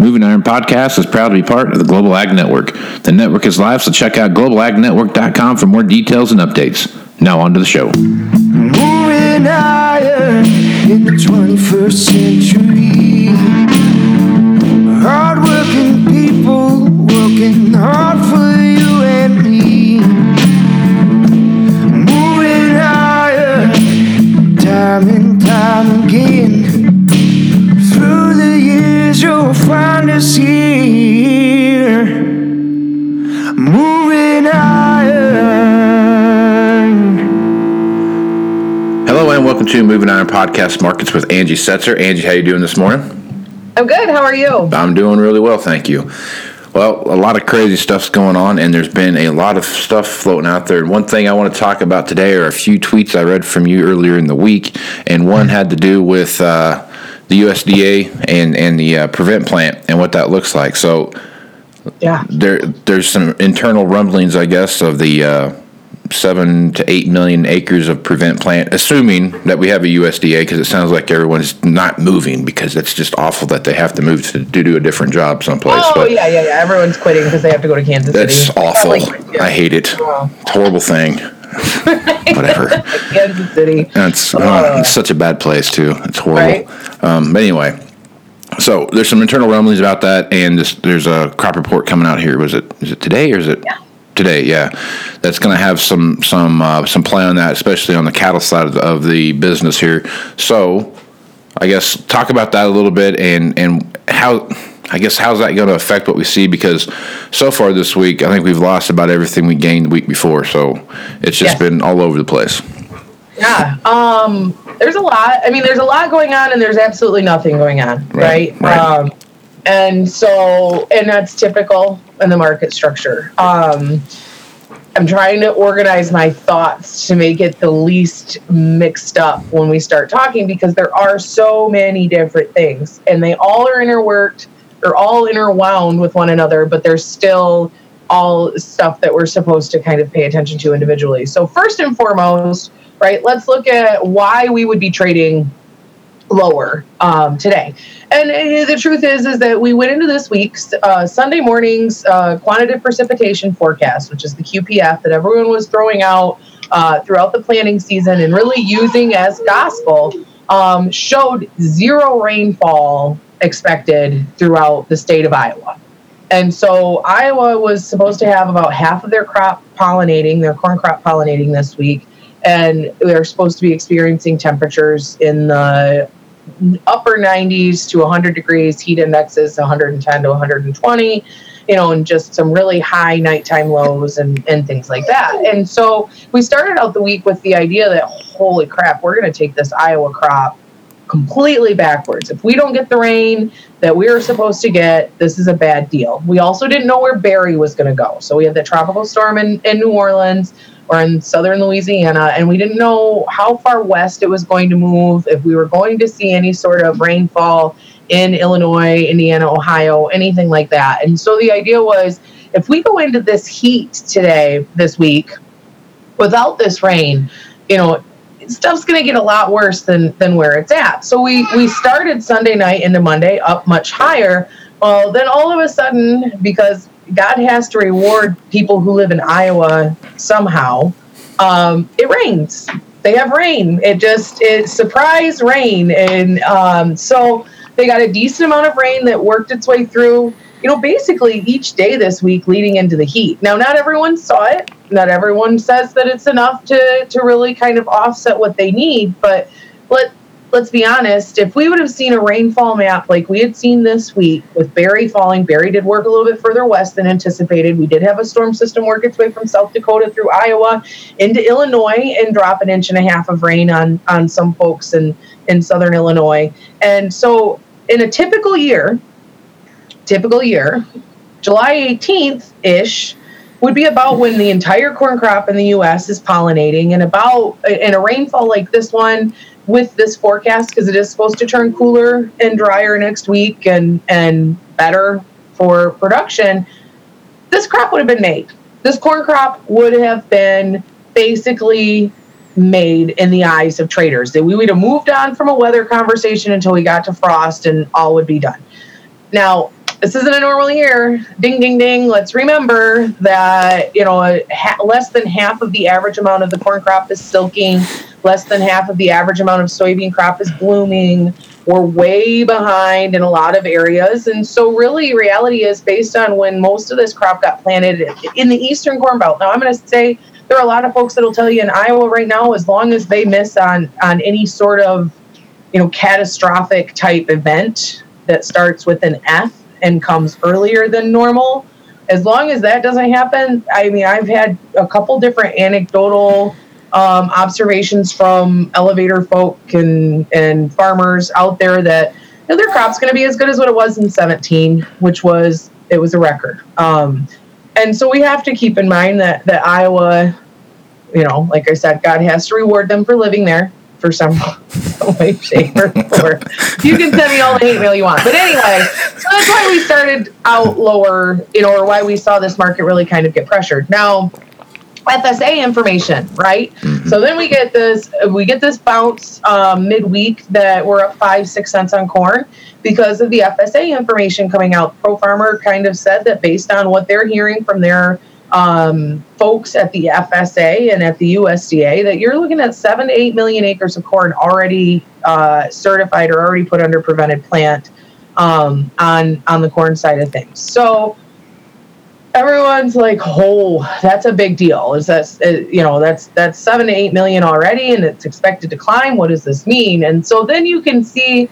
Moving Iron Podcast is proud to be part of the Global Ag Network. The network is live, so check out globalagnetwork.com for more details and updates. Now on to the show. Moving iron in the 21st century. Hardworking people working hard for you and me. Moving iron time and time again. Through the years, you'll find us here. Moving iron. Hello and welcome to Moving Iron Podcast Markets with Angie Setzer. Angie, how you doing this morning? I'm good. How are you? I'm doing really well, thank you. Well, a lot of crazy stuff's going on, and there's been a lot of stuff floating out there. And one thing I want to talk about today are a few tweets I read from you earlier in the week, and one had to do with uh, the USDA and and the uh, prevent plant and what that looks like. So Yeah. there there's some internal rumblings, I guess, of the uh, seven to eight million acres of prevent plant, assuming that we have a USDA, because it sounds like everyone's not moving because it's just awful that they have to move to, to do a different job someplace. Oh but yeah, yeah, yeah. Everyone's quitting because they have to go to Kansas that's City. awful. Like, yeah. I hate it. Wow. It's a horrible thing. Whatever. Kansas City. That's uh, it's such a bad place too. It's horrible. Right. Um, but anyway, so there's some internal rumblings about that, and this, there's a crop report coming out here. Was it is it today or is it today? Yeah, that's going to have some some uh, some play on that, especially on the cattle side of the, of the business here. So, I guess talk about that a little bit and and how. I guess how's that going to affect what we see? Because so far this week, I think we've lost about everything we gained the week before. So it's just been all over the place. Yeah. Um. There's a lot. I mean, there's a lot going on, and there's absolutely nothing going on. Right, Right. right. Um. And so, and that's typical in the market structure. Um. I'm trying to organize my thoughts to make it the least mixed up when we start talking because there are so many different things and they all are interworked or all interwound with one another, but there's still all stuff that we're supposed to kind of pay attention to individually. So, first and foremost, right, let's look at why we would be trading lower um, today. And uh, the truth is, is that we went into this week's uh, Sunday morning's uh, quantitative precipitation forecast, which is the QPF that everyone was throwing out uh, throughout the planning season and really using as gospel, um, showed zero rainfall expected throughout the state of Iowa. And so Iowa was supposed to have about half of their crop pollinating, their corn crop pollinating this week. And they're supposed to be experiencing temperatures in the upper 90s to 100 degrees, heat indexes 110 to 120, you know, and just some really high nighttime lows and, and things like that. And so we started out the week with the idea that, holy crap, we're going to take this Iowa crop completely backwards. If we don't get the rain that we were supposed to get, this is a bad deal. We also didn't know where Barry was going to go. So we had the tropical storm in, in New Orleans or in southern Louisiana, and we didn't know how far west it was going to move, if we were going to see any sort of rainfall in Illinois, Indiana, Ohio, anything like that. And so the idea was if we go into this heat today, this week, without this rain, you know, stuff's going to get a lot worse than than where it's at. So we we started Sunday night into Monday up much higher. Well, then all of a sudden, because God has to reward people who live in Iowa somehow, um, it rains. They have rain. It just it surprise rain, and um, so they got a decent amount of rain that worked its way through. You know, basically each day this week leading into the heat. Now, not everyone saw it. Not everyone says that it's enough to to really kind of offset what they need. But let let's be honest. If we would have seen a rainfall map like we had seen this week with Barry falling, Barry did work a little bit further west than anticipated. We did have a storm system work its way from South Dakota through Iowa into Illinois and drop an inch and a half of rain on on some folks in in southern Illinois. And so, in a typical year, typical year, July 18th ish would be about when the entire corn crop in the US is pollinating and about in a rainfall like this one with this forecast because it is supposed to turn cooler and drier next week and and better for production this crop would have been made. This corn crop would have been basically made in the eyes of traders. That we would have moved on from a weather conversation until we got to frost and all would be done. Now this isn't a normal year. Ding, ding, ding. Let's remember that, you know, ha- less than half of the average amount of the corn crop is silking, less than half of the average amount of soybean crop is blooming. We're way behind in a lot of areas. And so, really, reality is based on when most of this crop got planted in the eastern corn belt. Now, I'm going to say there are a lot of folks that'll tell you in Iowa right now, as long as they miss on, on any sort of you know catastrophic type event that starts with an F and comes earlier than normal. As long as that doesn't happen, I mean, I've had a couple different anecdotal um, observations from elevator folk and and farmers out there that you know, their crop's going to be as good as what it was in 17, which was it was a record. Um, and so we have to keep in mind that that Iowa, you know, like I said, God has to reward them for living there for some way, shape, or form. You can send me all the hate mail you want. But anyway, so that's why we started out lower, you know, or why we saw this market really kind of get pressured. Now, FSA information, right? Mm-hmm. So then we get this, we get this bounce um, midweek that we're up five, six cents on corn because of the FSA information coming out. Pro Farmer kind of said that based on what they're hearing from their um, folks at the FSA and at the USDA that you're looking at seven to eight million acres of corn already uh, certified or already put under prevented plant um, on on the corn side of things. So everyone's like, "Oh, that's a big deal." Is that uh, you know that's that's seven to eight million already, and it's expected to climb. What does this mean? And so then you can see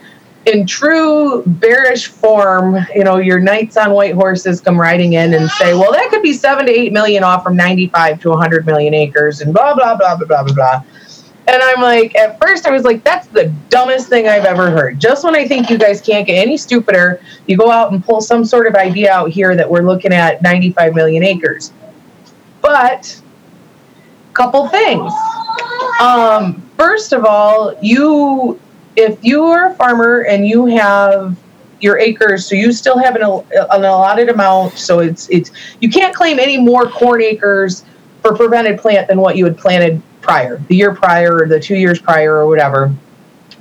in true bearish form, you know, your knights on white horses come riding in and say, well, that could be seven to eight million off from 95 to 100 million acres and blah, blah, blah, blah, blah, blah, blah. And I'm like, at first, I was like, that's the dumbest thing I've ever heard. Just when I think you guys can't get any stupider, you go out and pull some sort of idea out here that we're looking at 95 million acres. But, couple things. Um, first of all, you if you are a farmer and you have your acres, so you still have an, an allotted amount, so it's it's you can't claim any more corn acres for prevented plant than what you had planted prior, the year prior or the two years prior or whatever.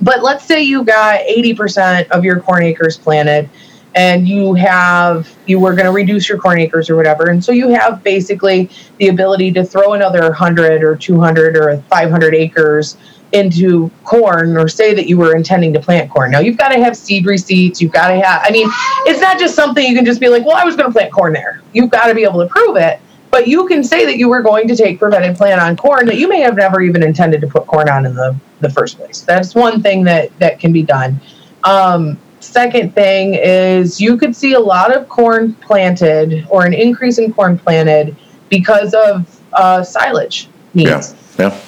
But let's say you got 80% of your corn acres planted and you have you were going to reduce your corn acres or whatever and so you have basically the ability to throw another 100 or 200 or 500 acres into corn or say that you were intending to plant corn. Now you've got to have seed receipts. You've got to have, I mean, it's not just something you can just be like, well, I was going to plant corn there. You've got to be able to prove it. But you can say that you were going to take prevented plant on corn that you may have never even intended to put corn on in the, the first place. That's one thing that, that can be done. Um, second thing is you could see a lot of corn planted or an increase in corn planted because of uh, silage needs. Yeah. Yeah.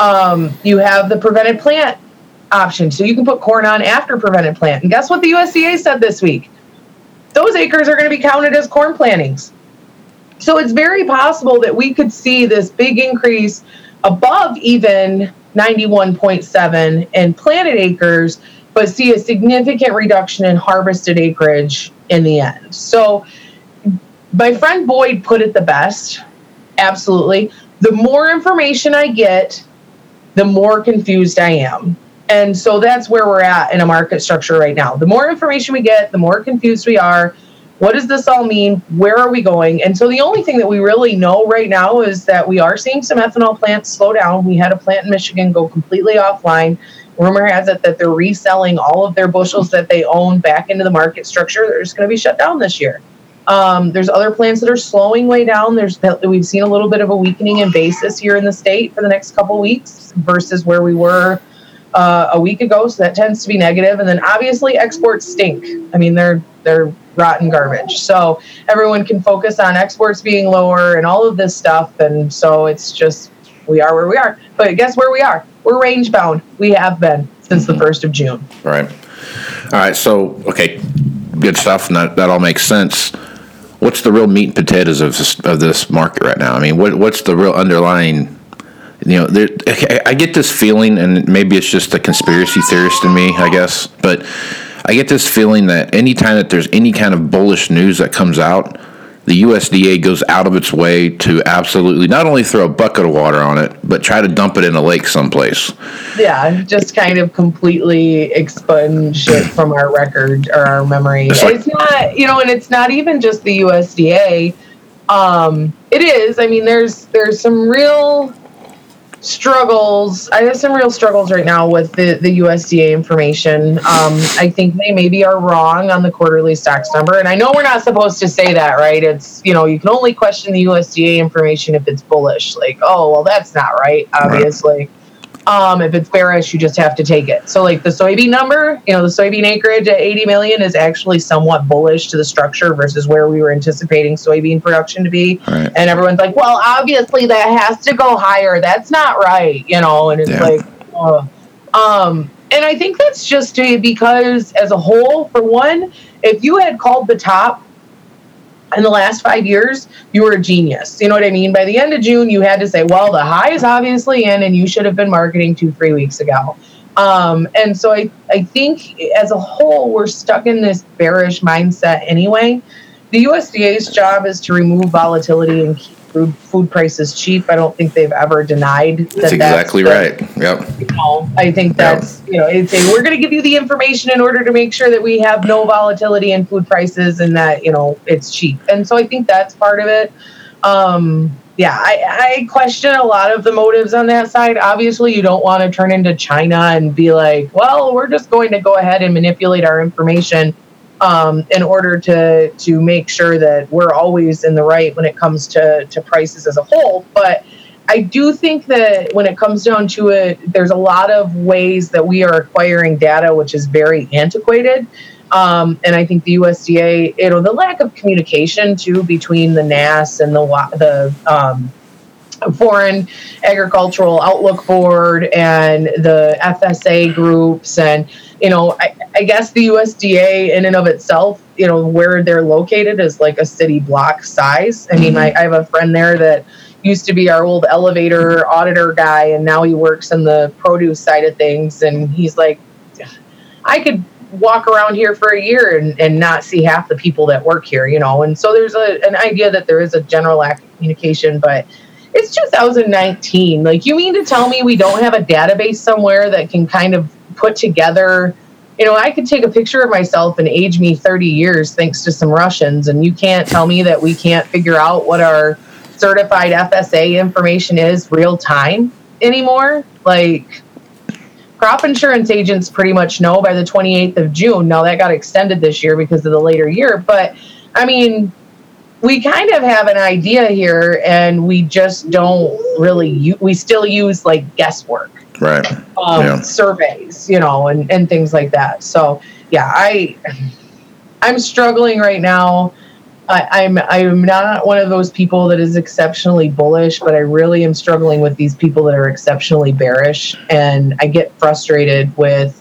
Um, you have the prevented plant option, so you can put corn on after prevented plant. And guess what the USDA said this week? Those acres are going to be counted as corn plantings. So it's very possible that we could see this big increase above even 91.7 in planted acres, but see a significant reduction in harvested acreage in the end. So my friend Boyd put it the best. Absolutely. The more information I get, the more confused I am. And so that's where we're at in a market structure right now. The more information we get, the more confused we are. What does this all mean? Where are we going? And so the only thing that we really know right now is that we are seeing some ethanol plants slow down. We had a plant in Michigan go completely offline. Rumor has it that they're reselling all of their bushels that they own back into the market structure. They're just going to be shut down this year. Um, there's other plants that are slowing way down. There's we've seen a little bit of a weakening in basis here in the state for the next couple weeks versus where we were uh, a week ago. So that tends to be negative. And then obviously exports stink. I mean they're they're rotten garbage. So everyone can focus on exports being lower and all of this stuff. And so it's just we are where we are. But guess where we are? We're range bound. We have been since the first of June. Right. All right. So okay, good stuff, and that that all makes sense what's the real meat and potatoes of this, of this market right now? I mean, what what's the real underlying? You know, there, I get this feeling, and maybe it's just a conspiracy theorist in me, I guess, but I get this feeling that anytime that there's any kind of bullish news that comes out, the USDA goes out of its way to absolutely not only throw a bucket of water on it, but try to dump it in a lake someplace. Yeah, just kind of completely expunge it from our record or our memory. It's It's, not, you know, and it's not even just the USDA. Um, it is. I mean, there's there's some real struggles. I have some real struggles right now with the the USDA information. Um, I think they maybe are wrong on the quarterly stocks number, and I know we're not supposed to say that, right? It's you know you can only question the USDA information if it's bullish. Like, oh well, that's not right, obviously. Um, if it's bearish, you just have to take it. So, like the soybean number, you know, the soybean acreage at 80 million is actually somewhat bullish to the structure versus where we were anticipating soybean production to be. Right. And everyone's like, well, obviously that has to go higher. That's not right, you know. And it's Yeah. like, uh, um, and I think that's just because, as a whole, for one, if you had called the top in the last five years, you were a genius. You know what I mean? By the end of June, you had to say, well, the high is obviously in, and you should have been marketing two, three weeks ago. Um, and so I, I think as a whole, we're stuck in this bearish mindset anyway. The USDA's job is to remove volatility and keep food, food prices cheap. I don't think they've ever denied that That's exactly the- right. Yep. you know, I think that's you know, it's a, we're going to give you the information in order to make sure that we have no volatility in food prices and that you know it's cheap. And so I think that's part of it. Um, yeah, I, I question a lot of the motives on that side. Obviously, you don't want to turn into China and be like, well, we're just going to go ahead and manipulate our information um, in order to to make sure that we're always in the right when it comes to to prices as a whole. But I do think that when it comes down to it, there's a lot of ways that we are acquiring data, which is very antiquated. Um, and I think the USDA, you know, the lack of communication too between the NASS and the the um, Foreign Agricultural Outlook Board and the FSA groups, and you know, I, I guess the USDA in and of itself, you know, where they're located is like a city block size. I mean, mm-hmm. I, I have a friend there that used to be our old elevator auditor guy, and now he works in the produce side of things, and he's like, I could walk around here for a year and, and not see half the people that work here, you know. And so there's a, an idea that there is a general lack of communication, but it's 2019. Like, you mean to tell me we don't have a database somewhere that can kind of put together? You know, I could take a picture of myself and age me 30 years thanks to some Russians, and you can't tell me that we can't figure out what our certified FSA information is real time anymore. Like, crop insurance agents pretty much know by the 28th of June. Now that got extended this year because of the later year, but I mean, we kind of have an idea here, and we just don't really. U- we still use like guesswork Right. um, Yeah. surveys, you know, and, and things like that. So yeah, I I'm struggling right now. I, I'm I'm not one of those people that is exceptionally bullish, but I really am struggling with these people that are exceptionally bearish, and I get frustrated with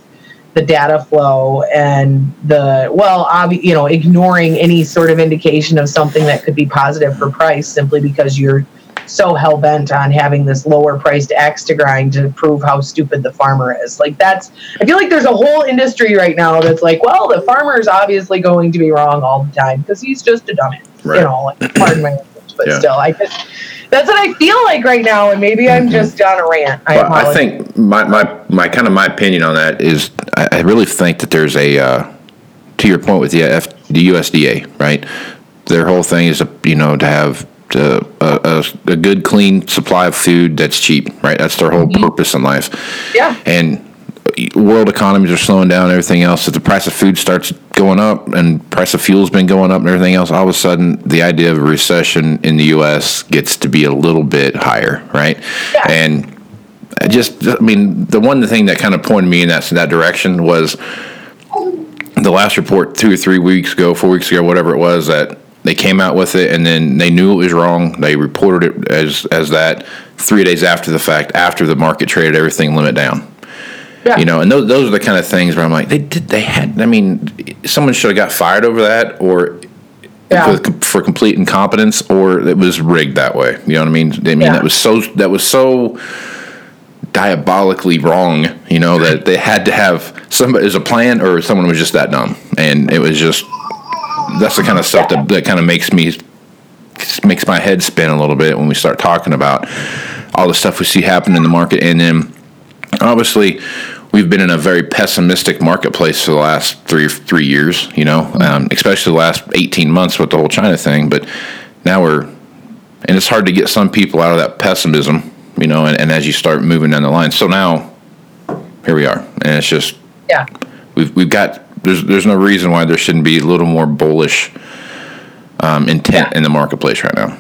the data flow and the well, obvi- you know, ignoring any sort of indication of something that could be positive for price simply because you're so hell bent on having this lower priced axe to grind to prove how stupid the farmer is. Like that's I feel like there's a whole industry right now that's like, well, the farmer is obviously going to be wrong all the time because he's just a dumbass. Right. You know, like pardon my language, but Yeah. still, I just that's what I feel like right now, and maybe I'm just on a rant. I, Well, I think my, my, my kind of my opinion on that is I, really think that there's a uh, to your point with the F, the USDA right. Their whole thing is you know to have to, a, a, a good clean supply of food that's cheap right. That's their whole purpose in life. Yeah. And world economies are slowing down and everything else. If the price of food starts going up and price of fuel's been going up and everything else, all of a sudden the idea of a recession in the U.S. gets to be a little bit higher, right? Yeah. And I just, I mean, the one thing that kind of pointed me in that in that direction was the last report two or three weeks ago, four weeks ago, whatever it was, that they came out with it and then they knew it was wrong. They reported it as as that three days after the fact, after the market traded everything limit down. Yeah. You know, and those those are the kind of things where I'm like, they did, they had. I mean, someone should have got fired over that, or Yeah. for, for complete incompetence, or it was rigged that way. You know what I mean? I mean Yeah. that was so that was so diabolically wrong. You know that they had to have somebody as a plan, or someone was just that dumb, and it was just that's the kind of stuff that that kind of makes me makes my head spin a little bit when we start talking about all the stuff we see happen in the market, and then obviously we've been in a very pessimistic marketplace for the last three three years. You know, um, especially the last eighteen months with the whole China thing. But now we're, and it's hard to get some people out of that pessimism. You know, and, and as you start moving down the line, so now here we are, and it's just Yeah. we've we've got there's there's no reason why there shouldn't be a little more bullish um, intent Yeah. in the marketplace right now.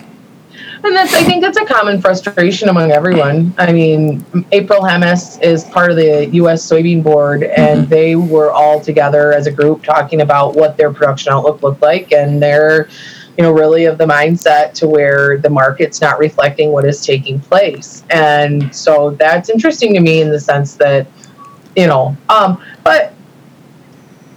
And that's, I think that's a common frustration among everyone. I mean, April Hemmes is part of the U.S. Soybean Board, and they were all together as a group talking about what their production outlook looked like, and they're, you know, really of the mindset to where the market's not reflecting what is taking place, and so that's interesting to me in the sense that, you know, um, but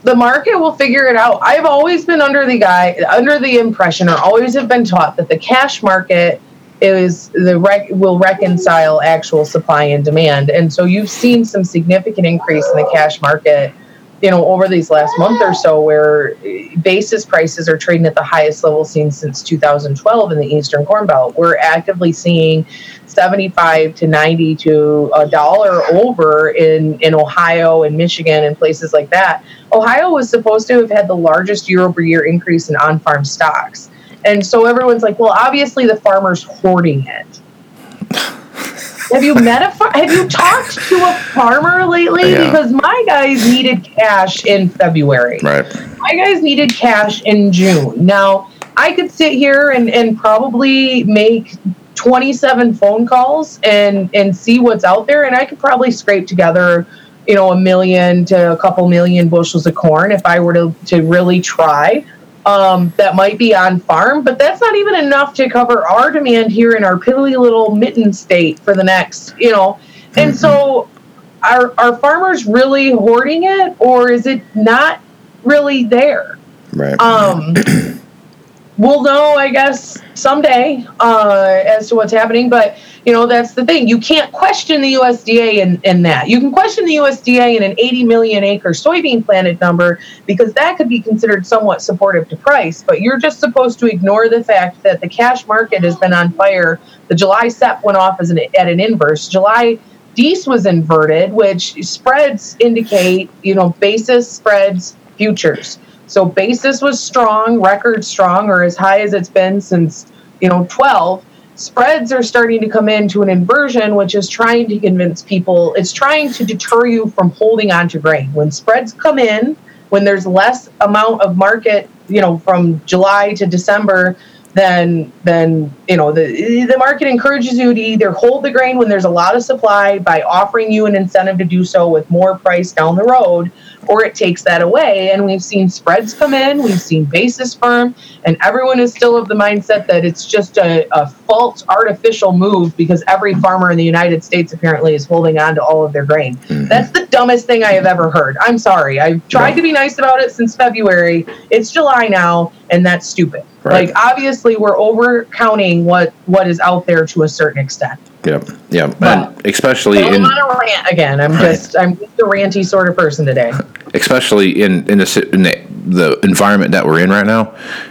the market will figure it out. I've always been under the guy under the impression, or always have been taught that the cash market is the rec- will reconcile actual supply and demand, and so you've seen some significant increase in the cash market. You know, over these last month or so, where eh, basis prices are trading at the highest level seen since 2012 in the Eastern Corn Belt. We're actively seeing 75 to 90 to a dollar over in in Ohio and Michigan and places like that. Ohio was supposed to have had the largest year over year increase in on farm stocks. And so everyone's like, well, obviously the farmer's hoarding it. Have you met a far- have you talked to a farmer lately? Yeah. Because my guys needed cash in February Right. my guys needed cash in June. Now, I could sit here and, and probably make 27 phone calls and, and see what's out there, and I could probably scrape together, you know, a million to a couple million bushels of corn if I were to, to really try. Um, that might be on farm, but that's not even enough to cover our demand here in our piddly little mitten state for the next, you know. And so, are are farmers really hoarding it, or is it not really there? Right. Um, we'll know, I guess, someday uh, as to what's happening. But you know, that's the thing. You can't question the USDA in, in that. You can question the USDA in an 80 million acre soybean planted number because that could be considered somewhat supportive to price. But you're just supposed to ignore the fact that the cash market has been on fire. The July SEP went off as an, at an inverse. July Dees was inverted, which spreads indicate, you know, basis spreads futures. So basis was strong, record strong, or as high as it's been since, you know, 12. Spreads are starting to come into an inversion, which is trying to convince people, it's trying to deter you from holding on to grain. When spreads come in, when there's less amount of market, you know, from July to December, then then you know the the market encourages you to either hold the grain when there's a lot of supply by offering you an incentive to do so with more price down the road or it takes that away. And we've seen spreads come in we've seen basis firm and everyone is still of the mindset that it's just a, a false artificial move because every farmer in the united states apparently is holding on to all of their grain. Mm-hmm. That's the dumbest thing i have ever heard. I'm sorry. I've tried to be nice about it since february. It's july now and that's stupid. Right. like obviously we're over counting what what is out there to a certain extent Yep. Yep. But- and especially I'm in rant again i'm Right. just i'm just a ranty sort of person today especially in in the in the, the environment that we're in right now.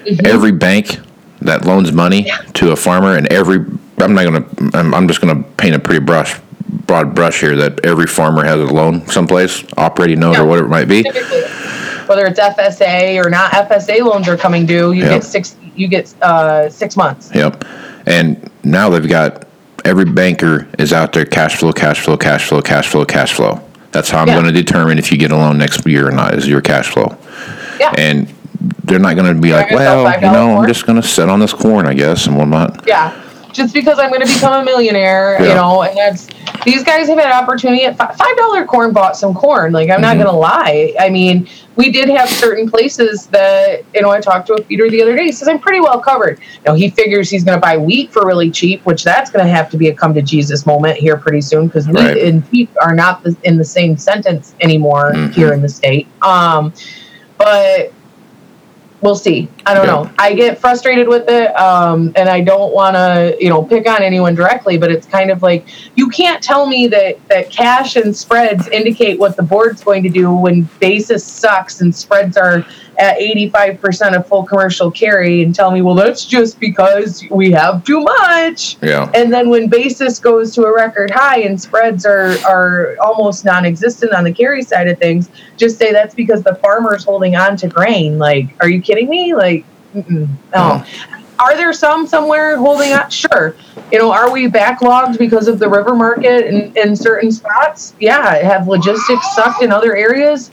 Mm-hmm. Every bank that loans money to a farmer, and every I'm not gonna I'm, I'm just gonna paint a pretty brush broad brush here that every farmer has a loan someplace, operating note Yeah. or whatever it might be. Whether it's FSA or not, FSA loans are coming due. You Yep. get six. You get uh, six months. Yep. And now they've got every banker is out there cash flow, cash flow, cash flow, cash flow, cash flow. That's how I'm Yeah. going to determine if you get a loan next year or not is your cash flow. Yeah. And they're not going to be like, well, you $5 know, I'm just going to sit on this corn, I guess, and whatnot. Yeah. Just because I'm going to become a millionaire, Yeah. you know, and that's these guys have had opportunity at five dollar corn bought some corn. Like I'm not Mm-hmm. going to lie. I mean, we did have certain places that you know I talked to a feeder the other day. He says I'm pretty well covered. Now he figures he's going to buy wheat for really cheap, which that's going to have to be a come to Jesus moment here pretty soon because wheat Right. and wheat are not in the same sentence anymore Mhm. here in the state. Um, but we'll see. I don't Yeah. know. I get frustrated with it, um, and I don't want to, you know, pick on anyone directly. But it's kind of like you can't tell me that that cash and spreads indicate what the board's going to do when basis sucks and spreads are at 85% of full commercial carry and tell me, well, that's just because we have too much. Yeah. And then when basis goes to a record high and spreads are, are almost non existent on the carry side of things, just say that's because the farmer's holding on to grain. Like, are you kidding me? Like, no. Are there some somewhere holding on? Sure. You know, are we backlogged because of the river market in, in certain spots? Yeah. Have logistics sucked in other areas?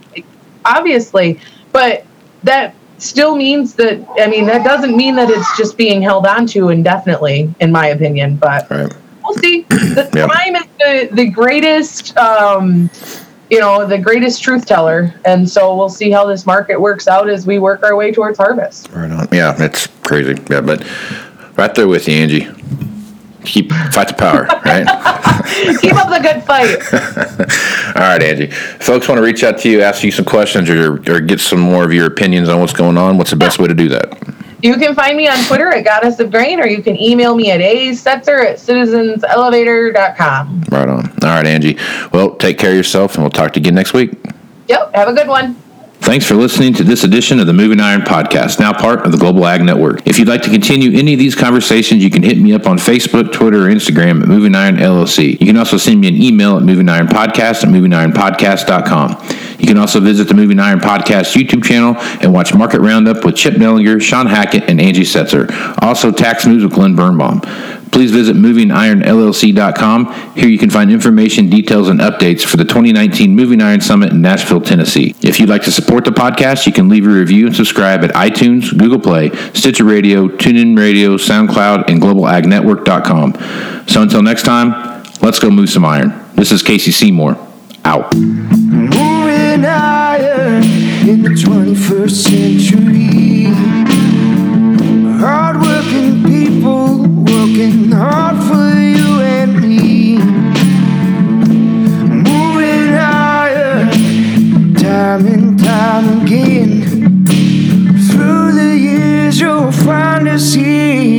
Obviously. But that still means that, I mean, that doesn't mean that it's just being held on to indefinitely, in my opinion. But Right. we'll see. The Yeah. time is the, the greatest, um, you know, the greatest truth teller. And so we'll see how this market works out as we work our way towards harvest. Right on. Yeah, it's crazy. Yeah, but right there with you, Angie. Keep fight the power, right? Keep up the good fight. All right, Angie. Folks want to reach out to you, ask you some questions, or, or get some more of your opinions on what's going on. What's the best way to do that? You can find me on Twitter at Goddess of Grain, or you can email me at asetzer at citizenselevator.com. Right on. All right, Angie. Well, take care of yourself, and we'll talk to you again next week. Yep, have a good one. Thanks for listening to this edition of the Moving Iron Podcast, now part of the Global Ag Network. If you'd like to continue any of these conversations, you can hit me up on Facebook, Twitter, or Instagram at Moving Iron LLC. You can also send me an email at Moving Iron Podcast at movingironpodcast.com. You can also visit the Moving Iron Podcast YouTube channel and watch Market Roundup with Chip Nellinger, Sean Hackett, and Angie Setzer. Also, Tax News with Glenn Birnbaum. Please visit movingironllc.com. Here you can find information, details, and updates for the 2019 Moving Iron Summit in Nashville, Tennessee. If you'd like to support the podcast, you can leave a review and subscribe at iTunes, Google Play, Stitcher Radio, TuneIn Radio, SoundCloud, and globalagnetwork.com. So until next time, let's go move some iron. This is Casey Seymour. Out. Moving higher in the 21st century. trying to see